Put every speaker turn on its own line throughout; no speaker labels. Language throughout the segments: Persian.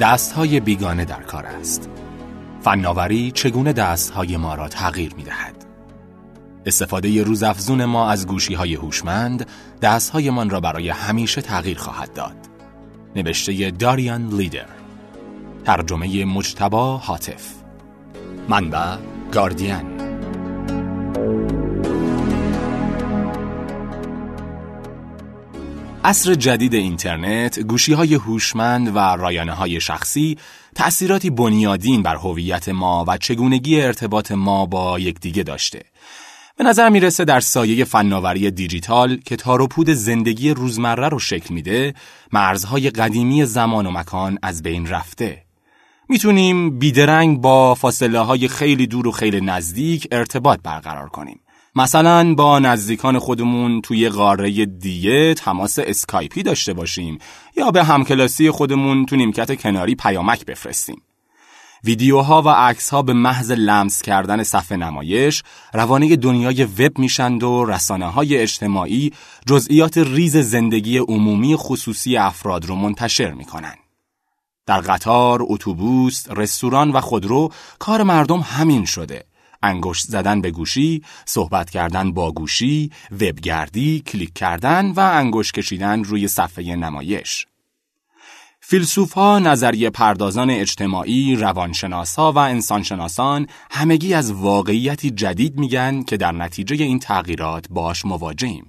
دستهای بیگانه در کار است. فناوری چگونه دستهای ما را تغییر می دهد استفاده روزافزون ما از گوشی های هوشمند دستهایمان را برای همیشه تغییر خواهد داد. نوشته داریان لیدر. ترجمه مجتبا حاطف. منبع گاردین. عصر جدید اینترنت، گوشی های هوشمند و رایانه های شخصی تأثیراتی بنیادین بر هویت ما و چگونگی ارتباط ما با یکدیگه داشته. به نظر می‌رسه در سایه فناوری دیجیتال که تاروپود زندگی روزمره رو شکل میده، مرزهای قدیمی زمان و مکان از بین رفته. می‌تونیم بیدرنگ با فاصله های خیلی دور و خیلی نزدیک ارتباط برقرار کنیم. مثلا با نزدیکان خودمون توی قاره دیگه تماس اسکایپی داشته باشیم یا به همکلاسی خودمون تو نیمکت کناری پیامک بفرستیم. ویدیوها و عکسها به محض لمس کردن صفحه نمایش روانه دنیای وب میشند و رسانه های اجتماعی جزئیات ریز زندگی عمومی خصوصی افراد رو منتشر می‌کنن. در قطار، اتوبوس، رستوران و خودرو کار مردم همین شده. انگشت زدن به گوشی، صحبت کردن با گوشی، وبگردی، کلیک کردن و انگشت کشیدن روی صفحه نمایش. فیلسوف ها، نظریه پردازان اجتماعی، روانشناسا و انسانشناسان همگی از واقعیتی جدید میگن که در نتیجه این تغییرات باش مواجهیم.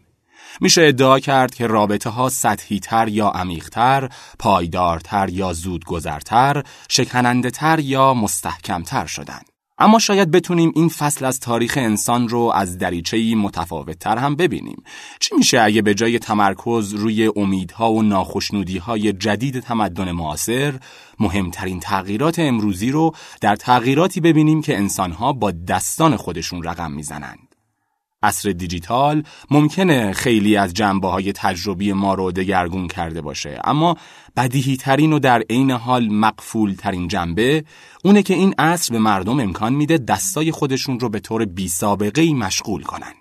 میشه ادعا کرد که رابطه ها سطحی تر یا عمیقتر، پایدارتر یا زودگذرتر، شکننده تر یا مستحکمتر شدن. اما شاید بتونیم این فصل از تاریخ انسان رو از دریچه‌ای متفاوتتر هم ببینیم. چی میشه اگه به جای تمرکز روی امیدها و ناخشنودیهای جدید تمدن معاصر، مهمترین تغییرات امروزی رو در تغییراتی ببینیم که انسانها با دستان خودشون رقم می‌زنند. عصر دیجیتال ممکنه خیلی از جنبه های تجربی ما رو دگرگون کرده باشه اما بدیهی ترین و در عین حال مقفول ترین جنبه اونه که این عصر به مردم امکان میده دستای خودشون رو به طور بی سابقه مشغول کنند.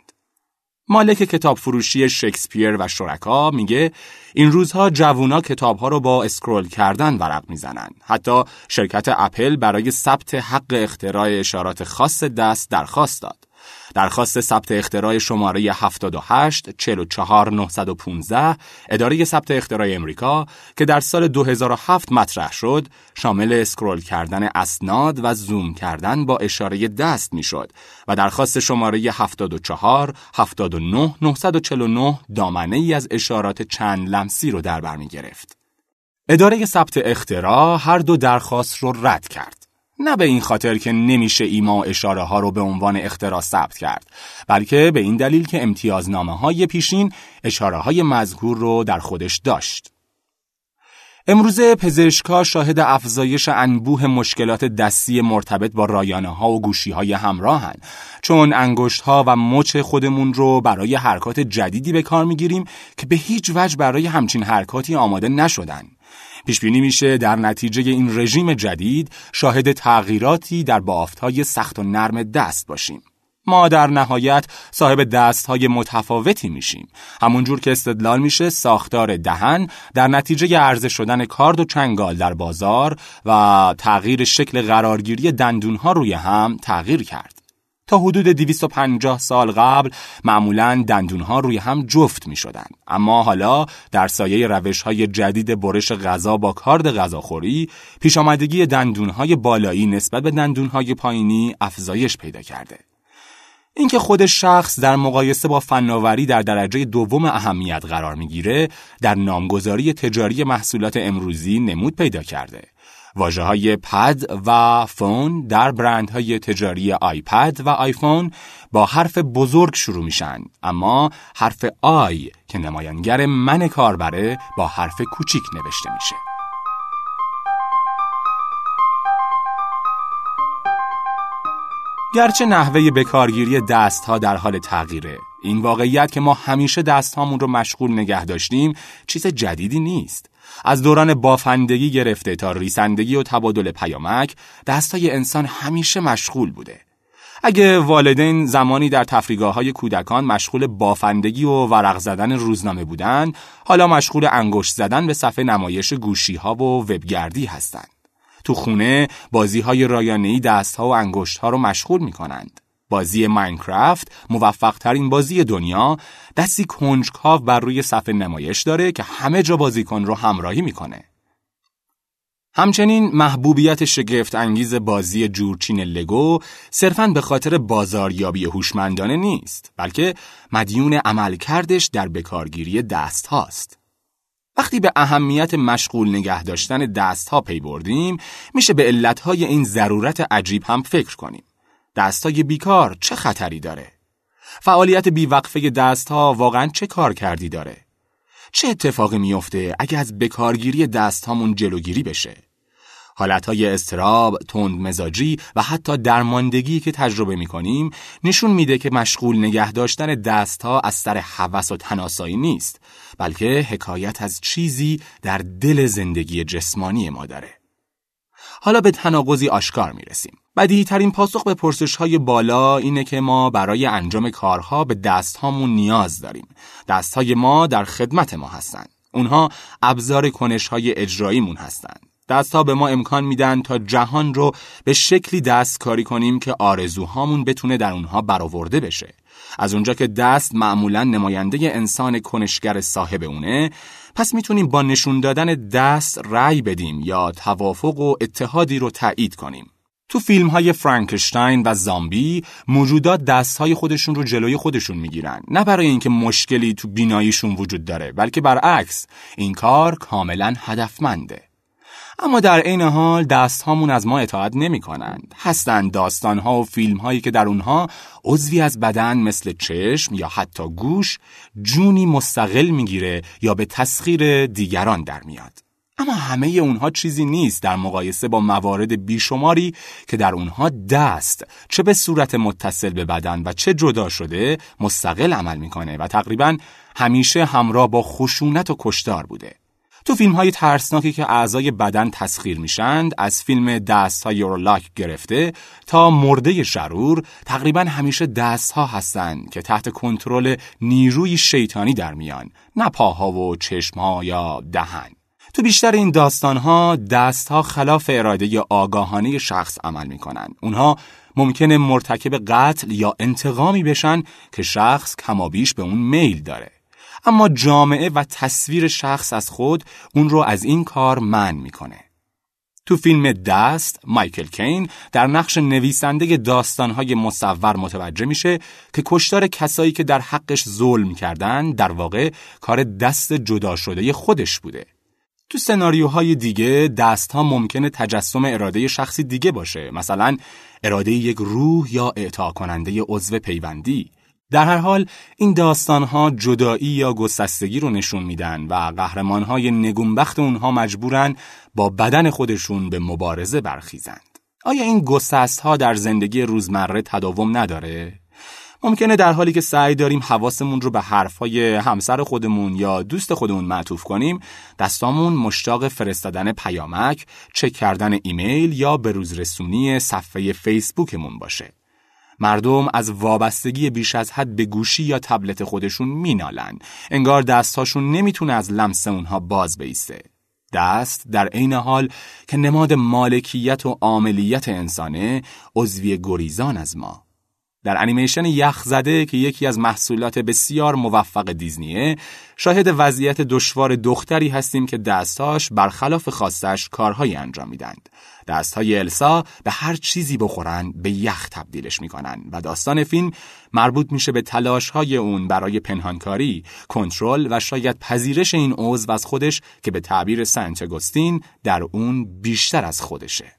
مالک کتاب فروشی شکسپیر و شرکا میگه این روزها جوونا کتابها رو با اسکرول کردن ورق می‌زنن. حتی شرکت اپل برای ثبت حق اختراع اشارات خاص دست درخواست داد. درخواست ثبت اختراع شماره 78 44 915 اداره ثبت اختراع امریکا که در سال 2007 مطرح شد شامل اسکرول کردن اسناد و زوم کردن با اشاره دست می‌شد و درخواست شماره 74 79 949 دامنه ای از اشارات چند لمسی رو در بر می گرفت. اداره ثبت اختراع هر دو درخواست رو رد کرد. نه به این خاطر که نمیشه ایما اشاره ها رو به عنوان اختراع ثبت کرد بلکه به این دلیل که امتیازنامه های پیشین اشاره های مذکور رو در خودش داشت. امروزه پزشکا شاهد افزایش انبوه مشکلات دستی مرتبط با رایانه ها و گوشی های همراهن چون انگشت ها و مچ خودمون رو برای حرکات جدیدی به کار می‌گیریم که به هیچ وجه برای همچین حرکاتی آماده نشدن. پیش بینی میشه در نتیجه این رژیم جدید شاهد تغییراتی در بافتهای سخت و نرم دست باشیم. ما در نهایت صاحب دست های متفاوتی میشیم. همونجور که استدلال میشه ساختار دهن در نتیجه عرضه شدن کارد و چنگال در بازار و تغییر شکل قرارگیری دندون ها روی هم تغییر کرد. تا حدود 250 سال قبل معمولا دندونها روی هم جفت می شدن. اما حالا در سایه روش های جدید برش غذا با کارد غذاخوری پیش آمدگی دندونهای بالایی نسبت به دندونهای پایینی افزایش پیدا کرده. اینکه خود شخص در مقایسه با فناوری در درجه دوم اهمیت قرار می‌گیره در نامگذاری تجاری محصولات امروزی نمود پیدا کرده واجه های پد و فون در برندهای تجاری آیپد و آیفون با حرف بزرگ شروع میشن. اما حرف آی که نمایانگر من کاربره با حرف کوچیک نوشته میشه. گرچه نحوه بکارگیری دست ها در حال تغییره این واقعیت که ما همیشه دست هامون رو مشغول نگه داشتیم چیز جدیدی نیست. از دوران بافندگی گرفته تا ریسندگی و تبادل پیامک دستای انسان همیشه مشغول بوده اگه والدین زمانی در تفریگاه های کودکان مشغول بافندگی و ورق زدن روزنامه بودند، حالا مشغول انگشت زدن به صفحه نمایش گوشی ها و وبگردی هستند. تو خونه بازی های رایانه‌ای دستها و انگشتها رو مشغول می کنند. بازی ماینکرافت موفق ترین بازی دنیا دستی کنجکاو بر روی صفحه نمایش داره که همه جا بازیکن رو همراهی می‌کنه. همچنین محبوبیت شگفت انگیز بازی جورچین لگو صرفاً به خاطر بازاریابی هوشمندانه نیست بلکه مدیون عملکردش در بکارگیری دست هاست. وقتی به اهمیت مشغول نگه داشتن دست ها پی بردیم میشه به علتهای این ضرورت عجیب هم فکر کنیم. دستای بیکار چه خطری داره؟ فعالیت بیوقفه دستها واقعا چه کار کردی داره؟ چه اتفاقی میفته اگه از بکارگیری دستهامون جلوگیری بشه؟ حالتهای استراب، تند مزاجی و حتی درماندگی که تجربه می کنیم نشون میده که مشغول نگه داشتن دستها از سر هوس و تناسایی نیست بلکه حکایت از چیزی در دل زندگی جسمانی ما داره. حالا به تناقضی آشکار می رسیم. بدیهی ترین پاسخ به پرسش های بالا اینه که ما برای انجام کارها به دستهامون نیاز داریم. دستهای ما در خدمت ما هستند. اونها ابزار کنش های اجراییمون هستند. دستها به ما امکان میدن تا جهان رو به شکلی دستکاری کنیم که آرزوهامون بتونه در اونها برآورده بشه. از اونجا که دست معمولا نماینده انسان کنشگر صاحب اونه پس می‌تونیم با نشون دادن دست رأی بدیم یا توافق و اتحادی رو تایید کنیم. تو فیلم های فرانکشتاین و زامبی موجودات دست های خودشون رو جلوی خودشون می‌گیرن نه برای اینکه مشکلی تو بیناییشون وجود داره بلکه برعکس این کار کاملا هدفمنده اما در عین حال دست هامون از ما اطاعت نمی کنند. هستند داستان ها و فیلم هایی که در اونها عضوی از بدن مثل چشم یا حتی گوش جونی مستقل می‌گیره یا به تسخیر دیگران در میاد. اما همه اونها چیزی نیست در مقایسه با موارد بیشماری که در اونها دست چه به صورت متصل به بدن و چه جدا شده مستقل عمل می‌کنه و تقریبا همیشه همراه با خشونت و کشتار بوده. تو فیلم های ترسناکی که اعضای بدن تسخیر میشند از فیلم دست های یورلاک گرفته تا مرده شرور تقریبا همیشه دست ها هستند که تحت کنترل نیروی شیطانی در میان نه پاها و چشم ها یا دهن تو بیشتر این داستان ها دست ها خلاف اراده آگاهانه شخص عمل می کنند. اونها ممکنه مرتکب قتل یا انتقامی بشن که شخص کمابیش به اون میل داره. اما جامعه و تصویر شخص از خود اون رو از این کار من می‌کنه. تو فیلم دست مایکل کین در نقش نویسنده داستانهای مصور متوجه میشه که کشتار کسایی که در حقش ظلم کردن در واقع کار دست جدا شده خودش بوده. تو سناریوهای دیگه دست ها ممکنه تجسم اراده شخصی دیگه باشه مثلا اراده یک روح یا اعطا کننده عضو پیوندی در هر حال این داستانها جدایی یا گسستگی رو نشون میدن و قهرمانهای نگونبخت اونها مجبورن با بدن خودشون به مبارزه برخیزند. آیا این گسست ها در زندگی روزمره تداوم نداره؟ ممکنه در حالی که سعی داریم حواسمون رو به حرفهای همسر خودمون یا دوست خودمون معطوف کنیم دستامون مشتاق فرستادن پیامک، چک کردن ایمیل یا به روزرسونی صفحه فیسبوکمون باشه. مردم از وابستگی بیش از حد به گوشی یا تبلت خودشون مینالن. انگار دستهاشون نمی‌تونه از لمس اونها باز بیسته. دست در عین حال که نماد مالکیت و عاملیت انسانه عضوی گریزان از ما در انیمیشن یخ زده که یکی از محصولات بسیار موفق دیزنیه شاهد وضعیت دشوار دختری هستیم که دستاش برخلاف خواستش کارهایی انجام میدند. دستهای السا به هر چیزی بخورن به یخ تبدیلش می‌کنن و داستان فیلم مربوط میشه به تلاشهای اون برای پنهانکاری، کنترل و شاید پذیرش این عضو از خودش که به تعبیر سنت گستین در اون بیشتر از خودشه.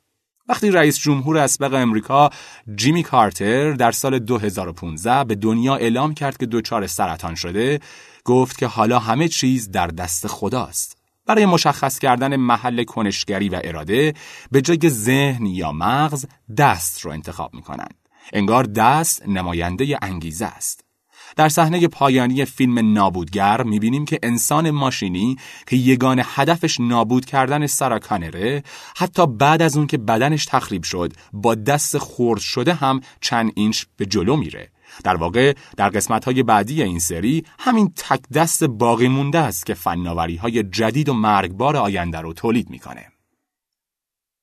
وقتی رئیس جمهور اسبق امریکا جیمی کارتر در سال 2015 به دنیا اعلام کرد که دچار سرطان شده گفت که حالا همه چیز در دست خداست برای مشخص کردن محل کنشگری و اراده به جای ذهن یا مغز دست رو انتخاب می کنند. انگار دست نماینده انگیزه است. در صحنه پایانی فیلم نابودگر می‌بینیم که انسان ماشینی که یگان هدفش نابود کردن سراکانره حتی بعد از اون که بدنش تخریب شد با دست خورد شده هم چند اینچ به جلو میره در واقع در قسمت های بعدی این سری همین تک دست باقی مونده است که فناوری های جدید و مرگبار آینده رو تولید می‌کنه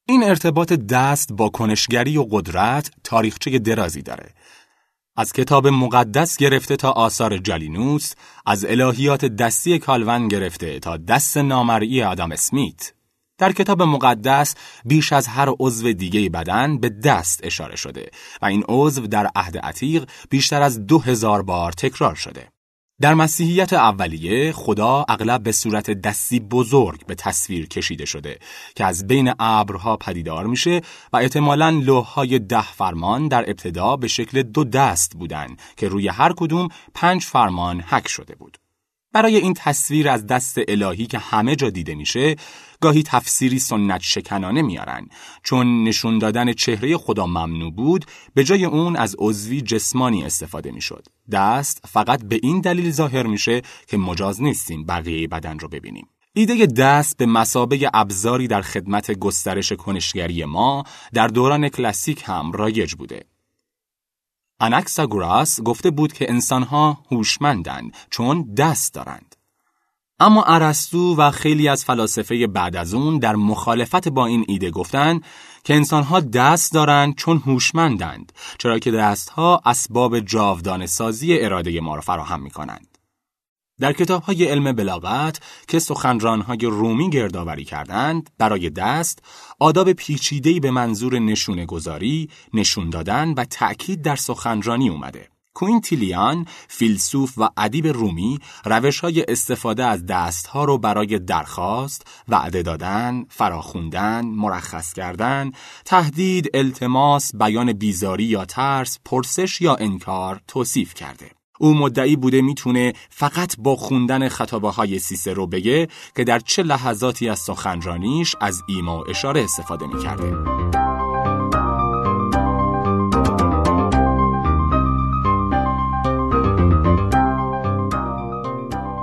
این ارتباط دست با کنشگری و قدرت تاریخچه درازی داره. از کتاب مقدس گرفته تا آثار جالینوس، از الهیات دستی کالون گرفته تا دست نامرئی آدم اسمیت. در کتاب مقدس بیش از هر عضو دیگه بدن به دست اشاره شده و این عضو در عهد عتیق بیشتر از دو هزار بار تکرار شده. در مسیحیت اولیه خدا اغلب به صورت دستی بزرگ به تصویر کشیده شده که از بین ابرها پدیدار میشه و احتمالاً لوحهای ده فرمان در ابتدا به شکل دو دست بودن که روی هر کدوم پنج فرمان حک شده بود. برای این تصویر از دست الهی که همه جا دیده میشه گاهی تفسیری سنت شکنانه میارن. چون نشون دادن چهره خدا ممنوع بود به جای اون از عضوی جسمانی استفاده می‌شد. دست فقط به این دلیل ظاهر میشه که مجاز نیستیم بقیه بدن رو ببینیم. ایده دست به مسابه ابزاری در خدمت گسترش کنشگری ما در دوران کلاسیک هم رایج بوده. انکساگوراس گفته بود که انسانها هوشمندند چون دست دارند. اما ارسطو و خیلی از فلاسفه بعد از اون در مخالفت با این ایده گفتند که انسانها دست دارند چون هوشمندند چرا که دستها اسباب جاودانه سازی اراده ما را فراهم می کنند. در کتاب های علم بلاغت که سخنران های رومی گردآوری کردند برای دست آداب پیچیده‌ای به منظور نشونه گذاری، نشون دادن و تأکید در سخنرانی اومده. کوینتیلیان، فیلسوف و ادیب رومی روش های استفاده از دست ها رو برای درخواست، وعده دادن، فراخوندن، مرخص کردن، تهدید، التماس، بیان بیزاری یا ترس، پرسش یا انکار توصیف کرده. او مدعی بوده می‌تونه فقط با خوندن خطابه های سیسرو بگه که در چه لحظاتی از سخنرانیش از ایما و اشاره استفاده می‌کرده.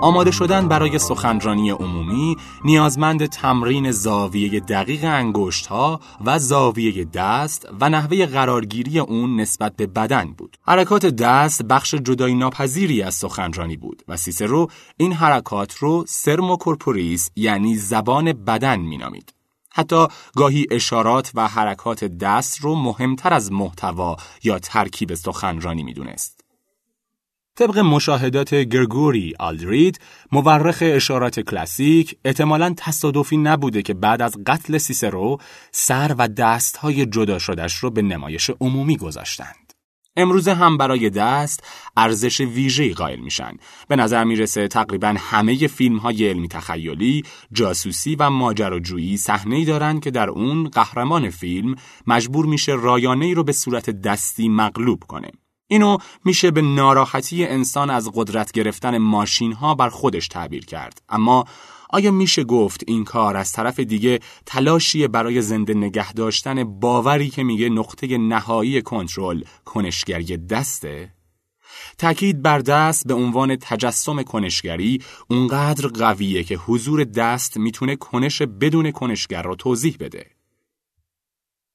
آماده شدن برای سخنرانی عمومی نیازمند تمرین زاویه دقیق انگشت ها و زاویه دست و نحوه قرارگیری اون نسبت به بدن بود. حرکات دست بخش جدایی ناپذیری از سخنرانی بود و سیسرو این حرکات رو sermo corporis یعنی زبان بدن مینامید. حتی گاهی اشارات و حرکات دست رو مهمتر از محتوا یا ترکیب سخنرانی می‌دونست. طبق مشاهدات گرگوری آلدرت مورخ اشارات کلاسیک احتمالا تصادفی نبوده که بعد از قتل سیسرو سر و دستهای جدا شدش رو به نمایش عمومی گذاشتند. امروزه هم برای دست ارزش ویژه‌ای قائل میشن. به نظر می‌رسه تقریبا همه فیلم های علمی تخیلی، جاسوسی و ماجراجویی صحنه‌ای دارند که در اون قهرمان فیلم مجبور میشه رایانه‌ای رو به صورت دستی مغلوب کنه. اینو میشه به ناراحتی انسان از قدرت گرفتن ماشین ها بر خودش تعبیر کرد اما آیا میشه گفت این کار از طرف دیگه تلاشی برای زنده نگه داشتن باوری که میگه نقطه نهایی کنترل کنشگری دسته؟ تأکید بر دست به عنوان تجسم کنشگری اونقدر قویه که حضور دست می‌تونه کنش بدون کنشگر رو توضیح بده.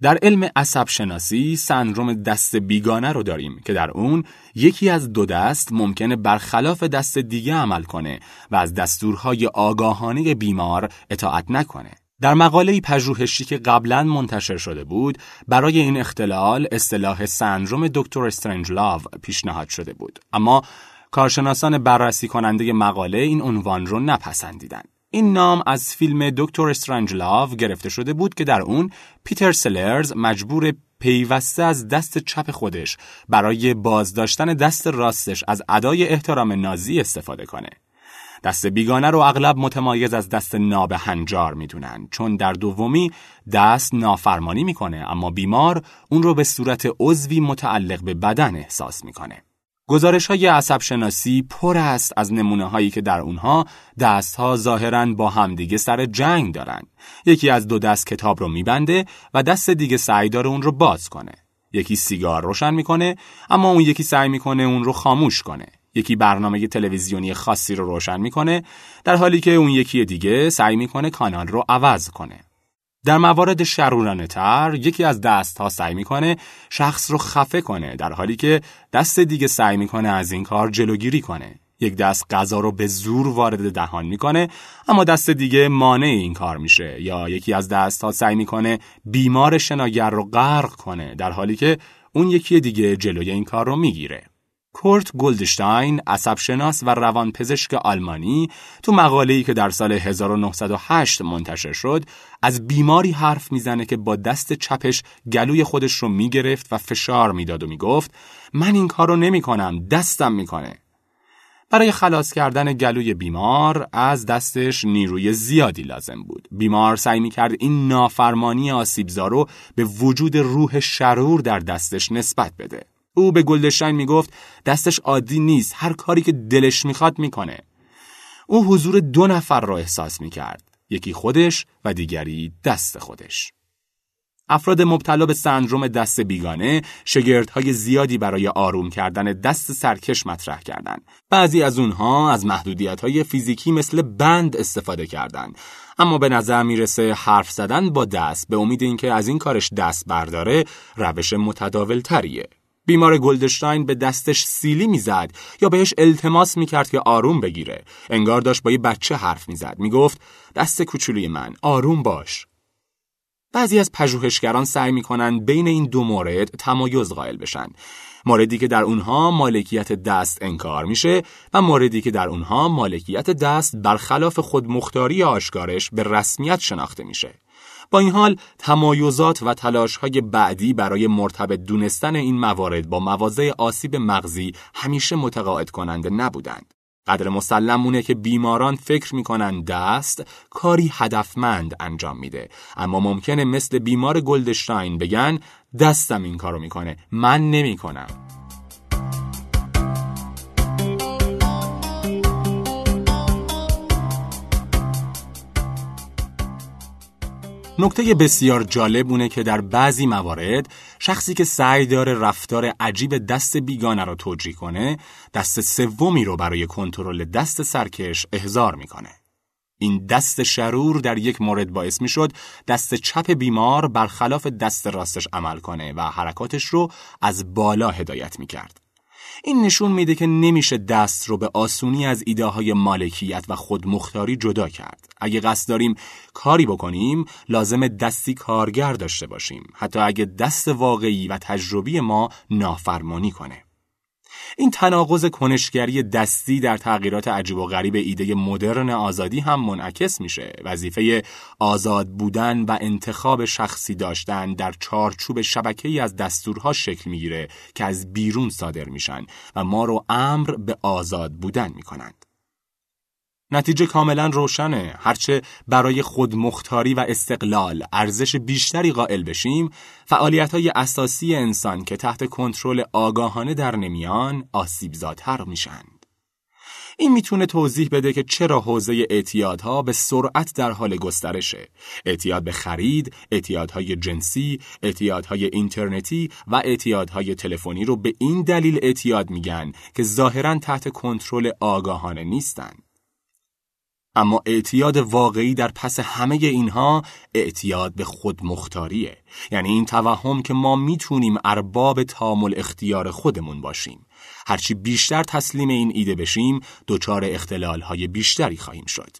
در علم عصب شناسی سندروم دست بیگانه رو داریم که در اون یکی از دو دست ممکنه برخلاف دست دیگه عمل کنه و از دستورهای آگاهانه بیمار اطاعت نکنه. در مقاله پژوهشی که قبلا منتشر شده بود برای این اختلال اصطلاح سندروم دکتر استرنجلاو پیشنهاد شده بود اما کارشناسان بررسی کننده مقاله این عنوان رو نپسندیدند این نام از فیلم دکتر استرنجلاو گرفته شده بود که در اون پیتر سلرز مجبور پیوسته از دست چپ خودش برای بازداشتن دست راستش از ادای احترام نازی استفاده کنه. دست بیگانه رو اغلب متمایز از دست ناب هنجار می‌دونن چون در دومی دست نافرمانی می‌کنه اما بیمار اون رو به صورت عضوی متعلق به بدن احساس می‌کنه. گزارش های عصب شناسی پر است از نمونه هایی که در اونها دست ها ظاهرا با همدیگه سر جنگ دارن. یکی از دو دست کتاب رو میبنده و دست دیگه سعی داره اون رو باز کنه. یکی سیگار روشن می‌کنه اما اون یکی سعی می‌کنه اون رو خاموش کنه. یکی برنامه تلویزیونی خاصی رو روشن می‌کنه در حالی که اون یکی دیگه سعی می‌کنه کانال رو عوض کنه. در موارد شرورانه تر یکی از دست ها سعی می‌کنه شخص رو خفه کنه در حالی که دست دیگه سعی می‌کنه از این کار جلوگیری کنه یک دست غذا رو به زور وارد دهان می‌کنه اما دست دیگه مانع این کار میشه یا یکی از دست ها سعی می‌کنه بیمار شناگر رو غرق کنه در حالی که اون یکی دیگه جلوی این کار رو می‌گیره. کورت گلدشتاین عصبشناس و روانپزشک آلمانی تو مقاله‌ای که در سال 1908 منتشر شد از بیماری حرف می‌زنه که با دست چپش گلوی خودش رو می‌گرفت و فشار می‌داد و می‌گفت من این کارو نمی‌کنم دستم می‌کنه برای خلاص کردن گلوی بیمار از دستش نیروی زیادی لازم بود. بیمار سعی می کرد این نافرمانی آسیبزا رو به وجود روح شرور در دستش نسبت بده. او به گلدشتاین می گفت دستش عادی نیست هر کاری که دلش می‌خواد می‌کنه. او حضور دو نفر را احساس می کرد. یکی خودش و دیگری دست خودش. افراد مبتلا به سندروم دست بیگانه شگردهای زیادی برای آروم کردن دست سرکش مطرح کردند. بعضی از اونها از محدودیت فیزیکی مثل بند استفاده کردند. اما به نظر می‌رسه حرف زدن با دست به امید اینکه از این کارش دست برداره روش متداول تریه. بیمار گلدشتاین به دستش سیلی می‌زد یا بهش التماس می‌کرد که آروم بگیره. انگار داشت با یه بچه حرف می‌زد. می‌گفت دست کوچولوی من آروم باش. بعضی از پژوهشگران سعی می‌کنن بین این دو مورد تمایز قائل بشن. موردی که در اونها مالکیت دست انکار میشه و موردی که در اونها مالکیت دست برخلاف خودمختاری آشکارش به رسمیت شناخته میشه. با این حال تمایزات و تلاش های بعدی برای مرتبط دونستن این موارد با مواضع آسیب مغزی همیشه متقاعد کننده نبودند. قدر مسلمونه که بیماران فکر می‌کنن دست کاری هدفمند انجام میده. اما ممکنه مثل بیمار گلدشتاین بگن دستم این کارو می‌کنه. من نمی‌کنم. نکته بسیار جالب اونه که در بعضی موارد شخصی که سعی داره رفتار عجیب دست بیگانه رو توجیه کنه دست سومی رو برای کنترل دست سرکش احضار می‌کنه. این دست شرور در یک مورد باعث می شد دست چپ بیمار برخلاف دست راستش عمل کنه و حرکاتش رو از بالا هدایت می کرد. این نشون میده که نمیشه دست رو به آسونی از ایده های مالکیت و خودمختاری جدا کرد. اگه قصد داریم کاری بکنیم لازم دستی کارگر داشته باشیم حتی اگه دست واقعی و تجربی ما نافرمانی کنه. این تناقض کنشگری دستی در تغییرات عجیب و غریب ایده مدرن آزادی هم منعکس میشه. وظیفه آزاد بودن و انتخاب شخصی داشتن در چارچوب شبکه‌ای از دستورها شکل می‌گیره که از بیرون صادر میشن و ما رو امر به آزاد بودن می‌کنند نتیجه کاملا روشنه هرچه برای خودمختاری و استقلال ارزش بیشتری قائل بشیم فعالیت های اساسی انسان که تحت کنترل آگاهانه در نمیان آسیبزادتر میشند این می‌تونه توضیح بده که چرا حوزه اعتیادها به سرعت در حال گسترشه. اعتیاد به خرید، اعتیادهای جنسی، اعتیادهای اینترنتی و اعتیادهای تلفنی رو به این دلیل اعتیاد میگن که ظاهرا تحت کنترل آگاهانه نیستند. اما اعتیاد واقعی در پس همه اینها اعتیاد به خودمختاریه. یعنی این توهم که ما می‌تونیم ارباب تامل اختیار خودمون باشیم. هرچی بیشتر تسلیم این ایده بشیم دچار اختلالهای بیشتری خواهیم شد.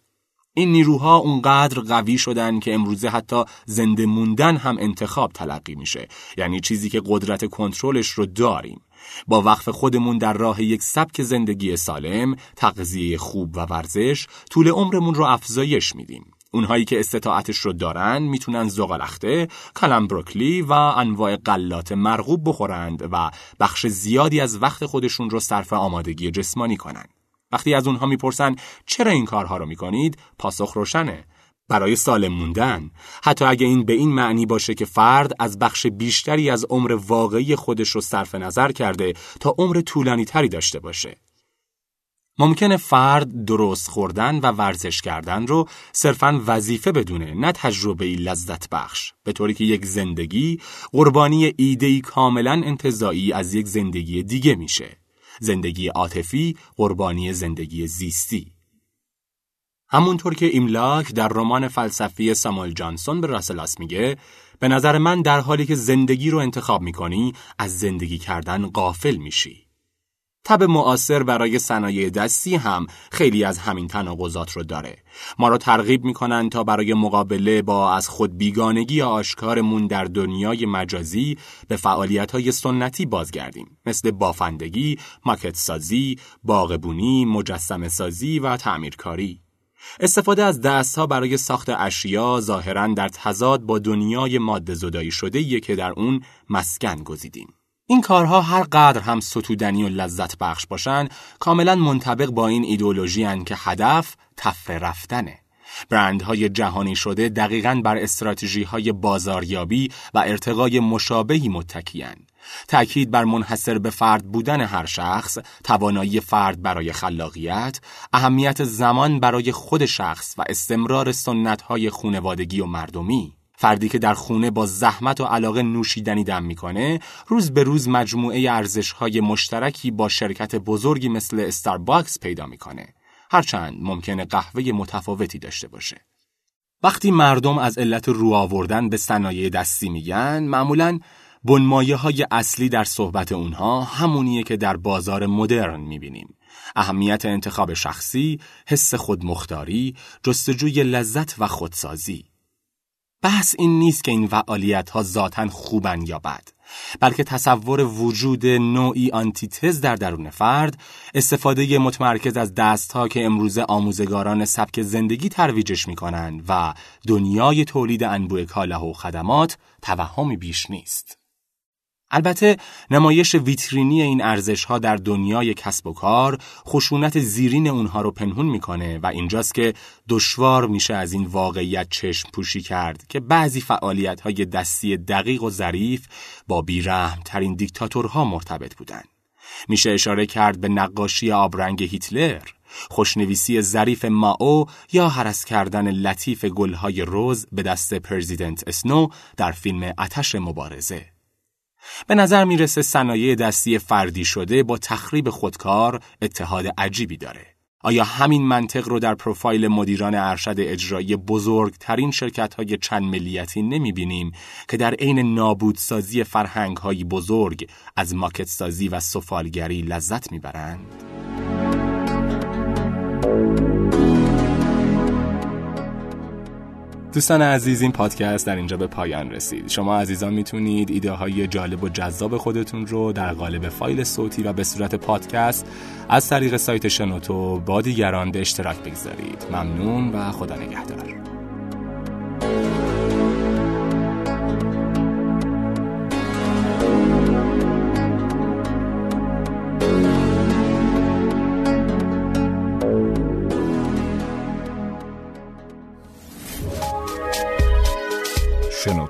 این نیروها اونقدر قوی شدن که امروزه حتی زنده موندن هم انتخاب تلقی میشه. یعنی چیزی که قدرت کنترلش رو داریم. با وقف خودمون در راه یک سبک زندگی سالم، تغذیه خوب و ورزش، طول عمرمون رو افزایش میدیم. اونهایی که استطاعتش رو دارن می‌تونن زغالخته، کلم بروکلی و انواع قلات مرغوب بخورند و بخش زیادی از وقت خودشون رو صرف آمادگی جسمانی کنند. وقتی از اونها می‌پرسن چرا این کارها رو می‌کنید پاسخ روشنه برای سالم موندن. حتی اگه این به این معنی باشه که فرد از بخش بیشتری از عمر واقعی خودش رو صرف نظر کرده تا عمر طولانی تری داشته باشه. ممکنه فرد درست خوردن و ورزش کردن رو صرفا وظیفه بدونه نه تجربه لذت بخش. به طوری که یک زندگی قربانی ایدهی کاملا انتظایی از یک زندگی دیگه میشه. زندگی عاطفی قربانی زندگی زیستی. همونطور که ایملاک در رمان فلسفی ساموئل جانسون به راسلاس میگه به نظر من در حالی که زندگی رو انتخاب می‌کنی از زندگی کردن قافل میشی. تب معاصر برای صنایع دستی هم خیلی از همین تناقضات رو داره. ما رو ترغیب می‌کنن تا برای مقابله با از خود بیگانگی آشکارمون در دنیای مجازی به فعالیت های سنتی بازگردیم مثل بافندگی، ماکت سازی، باغبونی، مجسم سازی و تعمیرکاری. استفاده از دستها برای ساخت اشیا ظاهرا در تضاد با دنیای ماده زدایی شده که در اون مسکن گزیدیم. این کارها هر قدر هم ستودنی و لذت بخش باشن کاملا منطبق با این ایدولوژی که هدف تفره رفتنه. برندهای جهانی شده دقیقا بر استراتژی های بازاریابی و ارتقای مشابهی متکیان. تأکید بر منحصر به فرد بودن هر شخص، توانایی فرد برای خلاقیت، اهمیت زمان برای خود شخص و استمرار سنت های خونوادگی و مردمی. فردی که در خونه با زحمت و علاقه نوشیدنی دم می‌کنه روز به روز مجموعه ارزش های مشترکی با شرکت بزرگی مثل استارباکس پیدا می‌کنه هرچند ممکنه قهوه متفاوتی داشته باشه. وقتی مردم از علت رو آوردن به صنایع دستی میگن معمولا بنمایه های اصلی در صحبت اونها همونیه که در بازار مدرن می‌بینیم. اهمیت انتخاب شخصی، حس خودمختاری، جستجوی لذت و خودسازی. بحث این نیست که این فعالیت ها ذاتا خوبن یا بد بلکه تصور وجود نوعی آنتیتز در درون فرد استفاده متمرکز از دست ها که امروزه آموزگاران سبک زندگی ترویجش می کنند و دنیای تولید انبوه کاله و خدمات توهمی بیش نیست. البته نمایش ویترینی این ارزش ها در دنیای کسب و کار خشونت زیرین اونها رو پنهون می‌کنه و اینجاست که دشوار میشه از این واقعیت چشم پوشی کرد که بعضی فعالیت های دستی دقیق و ظریف با بیرحم ترین دیکتاتورها مرتبط بودن. میشه اشاره کرد به نقاشی آبرنگ هیتلر، خوشنویسی ظریف ماو یا حرس کردن لطیف گلهای روز به دست پرزیدنت اسنو در فیلم اتش مبارزه. به نظر می‌رسه صنایع دستی فردی شده با تخریب خودکار اتحاد عجیبی داره. آیا همین منطق رو در پروفایل مدیران ارشد اجرایی بزرگترین شرکت های چند ملیتی نمی بینیم که در عین نابودسازی فرهنگ های بزرگ از ماکت سازی و سفالگری لذت می‌برند؟ دوستان عزیز این پادکست در اینجا به پایان رسید. شما عزیزان می‌تونید ایده های جالب و جذاب خودتون رو در قالب فایل صوتی و به صورت پادکست از طریق سایت شنوتو با دیگران به اشتراک بگذارید. ممنون و خدا نگهدار.